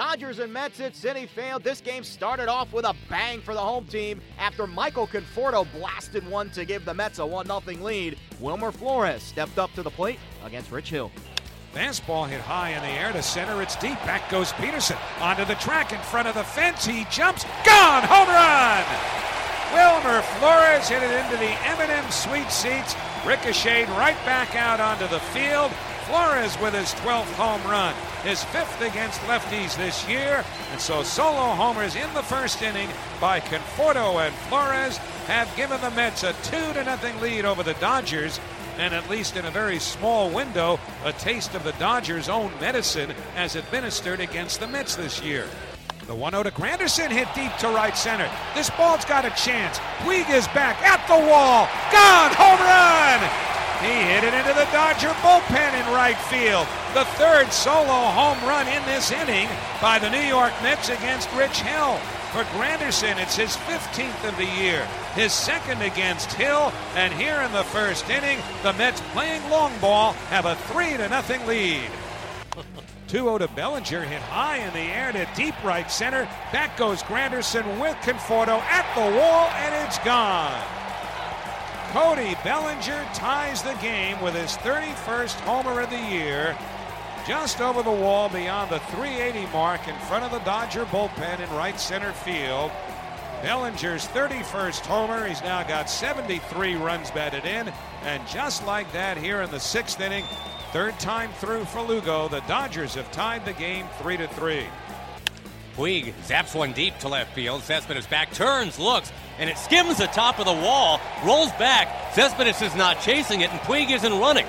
Dodgers and Mets at Citi Field. This game started off with a bang for the home team after Michael Conforto blasted one to give the Mets a 1 0 lead. Wilmer Flores stepped up to the plate against Rich Hill. Fastball hit high in the air to center. It's deep. Back goes Pederson. Onto the track in front of the fence. He jumps. Gone. Home run. Wilmer Flores hit it into the M&M Suite seats. Ricocheted right back out onto the field. Flores with his 12th home run, his fifth against lefties this year. And so solo homers in the first inning by Conforto and Flores have given the Mets a 2 to nothing lead over the Dodgers. And at least in a very small window, a taste of the Dodgers' own medicine as administered against the Mets this year. The 1 0 to Granderson hit deep to right center. This ball's got a chance. Puig is back at the wall. Gone! Home run! He hit it into the Dodger bullpen in right field. The third solo home run in this inning by the New York Mets against Rich Hill. For Granderson, it's his 15th of the year, his second against Hill, and here in the first inning, the Mets playing long ball have a 3 to nothing lead. 2-0 to Bellinger, hit high in the air to deep right center. Back goes Granderson with Conforto at the wall, and it's gone. Cody Bellinger ties the game with his 31st homer of the year, just over the wall beyond the 380 mark in front of the Dodger bullpen in right center field. Bellinger's 31st homer. He's now got 73 runs batted in. And just like that, here in the sixth inning, third time through for Lugo, the Dodgers have tied the game 3 to 3. Puig zaps one deep to left field. Cespedes back, turns, looks, and it skims the top of the wall, rolls back. Cespedes is not chasing it, and Puig isn't running.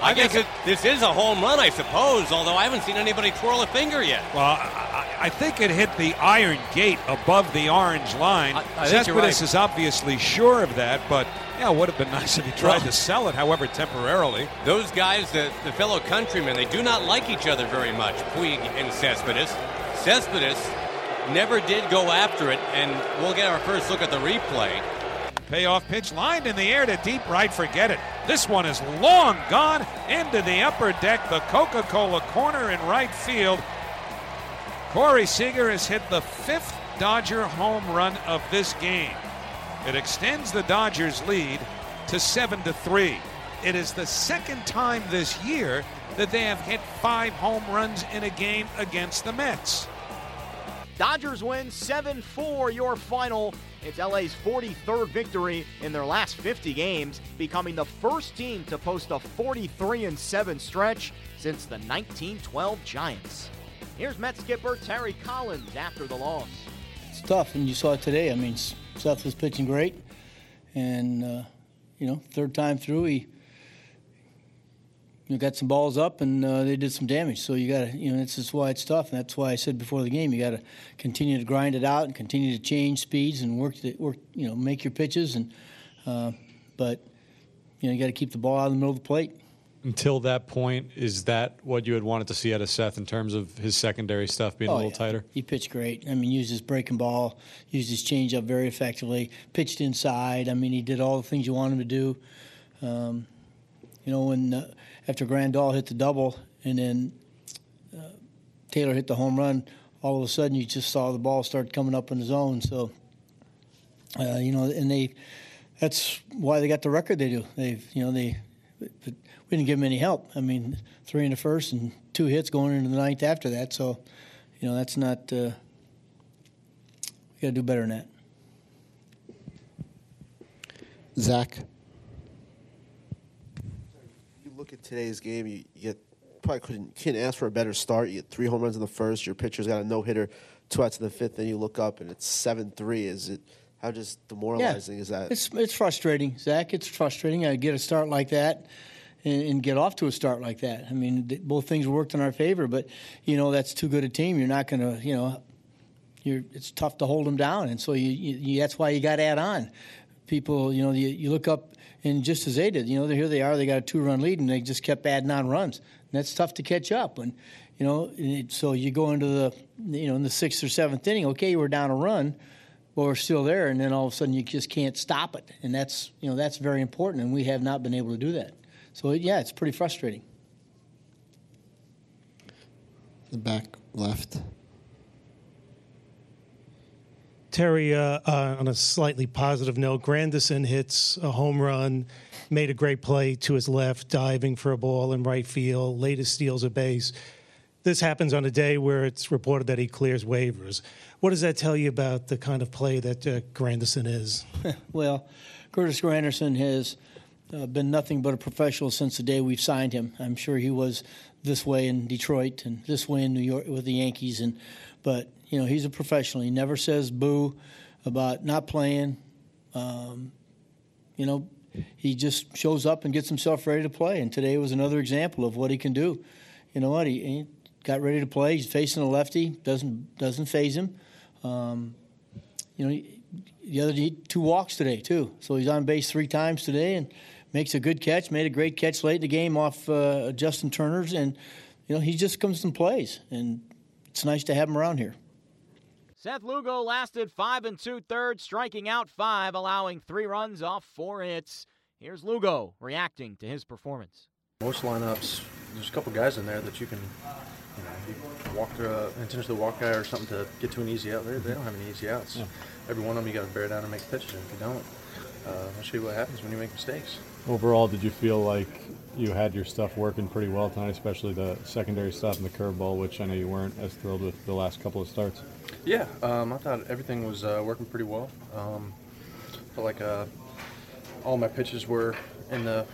I, I guess it, this is a home run, I suppose, although I haven't seen anybody twirl a finger yet. Well, I, I think it hit the iron gate above the orange line. I, I Cespedes right. is obviously sure of that, but yeah, it would have been nice if he tried well, to sell it, however, temporarily. Those guys, the, the fellow countrymen, they do not like each other very much, Puig and Cespedes. Cespedes never did go after it, and we'll get our first look at the replay. Payoff pitch lined in the air to deep right, forget it. This one is long gone into the upper deck, the Coca Cola corner in right field. Corey Seager has hit the fifth Dodger home run of this game. It extends the Dodgers' lead to 7 to 3. It is the second time this year that they have hit five home runs in a game against the Mets. Dodgers win 7 4 your final. It's LA's 43rd victory in their last 50 games, becoming the first team to post a 43 7 stretch since the 1912 Giants. Here's Met skipper Terry Collins after the loss. It's tough, and you saw it today. I mean, Seth was pitching great, and, uh, you know, third time through, he you know, got some balls up and uh, they did some damage. So you got to, you know, this is why it's tough. And that's why I said before the game, you got to continue to grind it out and continue to change speeds and work, to, work, you know, make your pitches. And uh, but you know, you got to keep the ball out of the middle of the plate. Until that point, is that what you had wanted to see out of Seth in terms of his secondary stuff being oh, a little yeah. tighter? He pitched great. I mean, used his breaking ball, used his changeup very effectively, pitched inside. I mean, he did all the things you want him to do. Um, you know, when uh, after Grandal hit the double and then uh, Taylor hit the home run, all of a sudden you just saw the ball start coming up in the zone. So, uh, you know, and they that's why they got the record they do. They've, you know, they we didn't give them any help. I mean, three in the first and two hits going into the ninth after that. So, you know, that's not. Uh, we got to do better than that. Zach look at today's game, you, you get probably couldn't can't ask for a better start. You get three home runs in the first. Your pitcher's got a no hitter, two outs in the fifth. Then you look up and it's seven three. Is it how just demoralizing yeah. is that? It's it's frustrating, Zach. It's frustrating. I get a start like that. And, and get off to a start like that. I mean, both things worked in our favor, but you know that's too good a team. You're not going to, you know, you're, it's tough to hold them down, and so you, you that's why you got to add on. People, you know, you, you look up and just as they did, you know, here they are, they got a two-run lead, and they just kept adding on runs, and that's tough to catch up. And you know, so you go into the, you know, in the sixth or seventh inning, okay, we're down a run, but we're still there, and then all of a sudden you just can't stop it, and that's, you know, that's very important, and we have not been able to do that. So yeah, it's pretty frustrating. The back left. Terry, uh, uh, on a slightly positive note, Granderson hits a home run, made a great play to his left, diving for a ball in right field, latest steals a base. This happens on a day where it's reported that he clears waivers. What does that tell you about the kind of play that uh, Granderson is? well, Curtis Granderson has uh, been nothing but a professional since the day we've signed him. I'm sure he was this way in Detroit and this way in New York with the Yankees, and but you know he's a professional. He never says boo about not playing. Um, you know, he just shows up and gets himself ready to play. And today was another example of what he can do. You know what? He, he got ready to play. He's facing a lefty. Doesn't doesn't phase him. Um, you know, he, the other two walks today too. So he's on base three times today and makes a good catch. Made a great catch late in the game off uh, Justin Turner's, and you know he just comes and plays, and it's nice to have him around here. Seth Lugo lasted five and two thirds, striking out five, allowing three runs off four hits. Here's Lugo reacting to his performance. Most lineups, there's a couple guys in there that you can, you know, you walk through a intentionally walk guy or something to get to an easy out. They, they don't have any easy outs. Yeah. Every one of them you got to bear down and make pitches. And if you don't, uh, I'll show you what happens when you make mistakes. Overall, did you feel like you had your stuff working pretty well tonight, especially the secondary stuff and the curveball, which I know you weren't as thrilled with the last couple of starts? Yeah, um, I thought everything was uh, working pretty well. Um, felt like uh, all my pitches were in the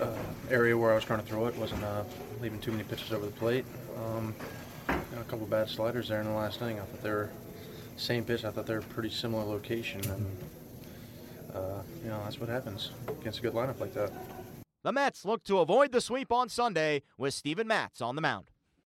uh, area where I was trying to throw it. wasn't uh, leaving too many pitches over the plate. Um, a couple bad sliders there in the last inning. I thought they were same pitch. I thought they were pretty similar location, and uh, you know that's what happens against a good lineup like that. The Mets look to avoid the sweep on Sunday with Steven Matz on the mound.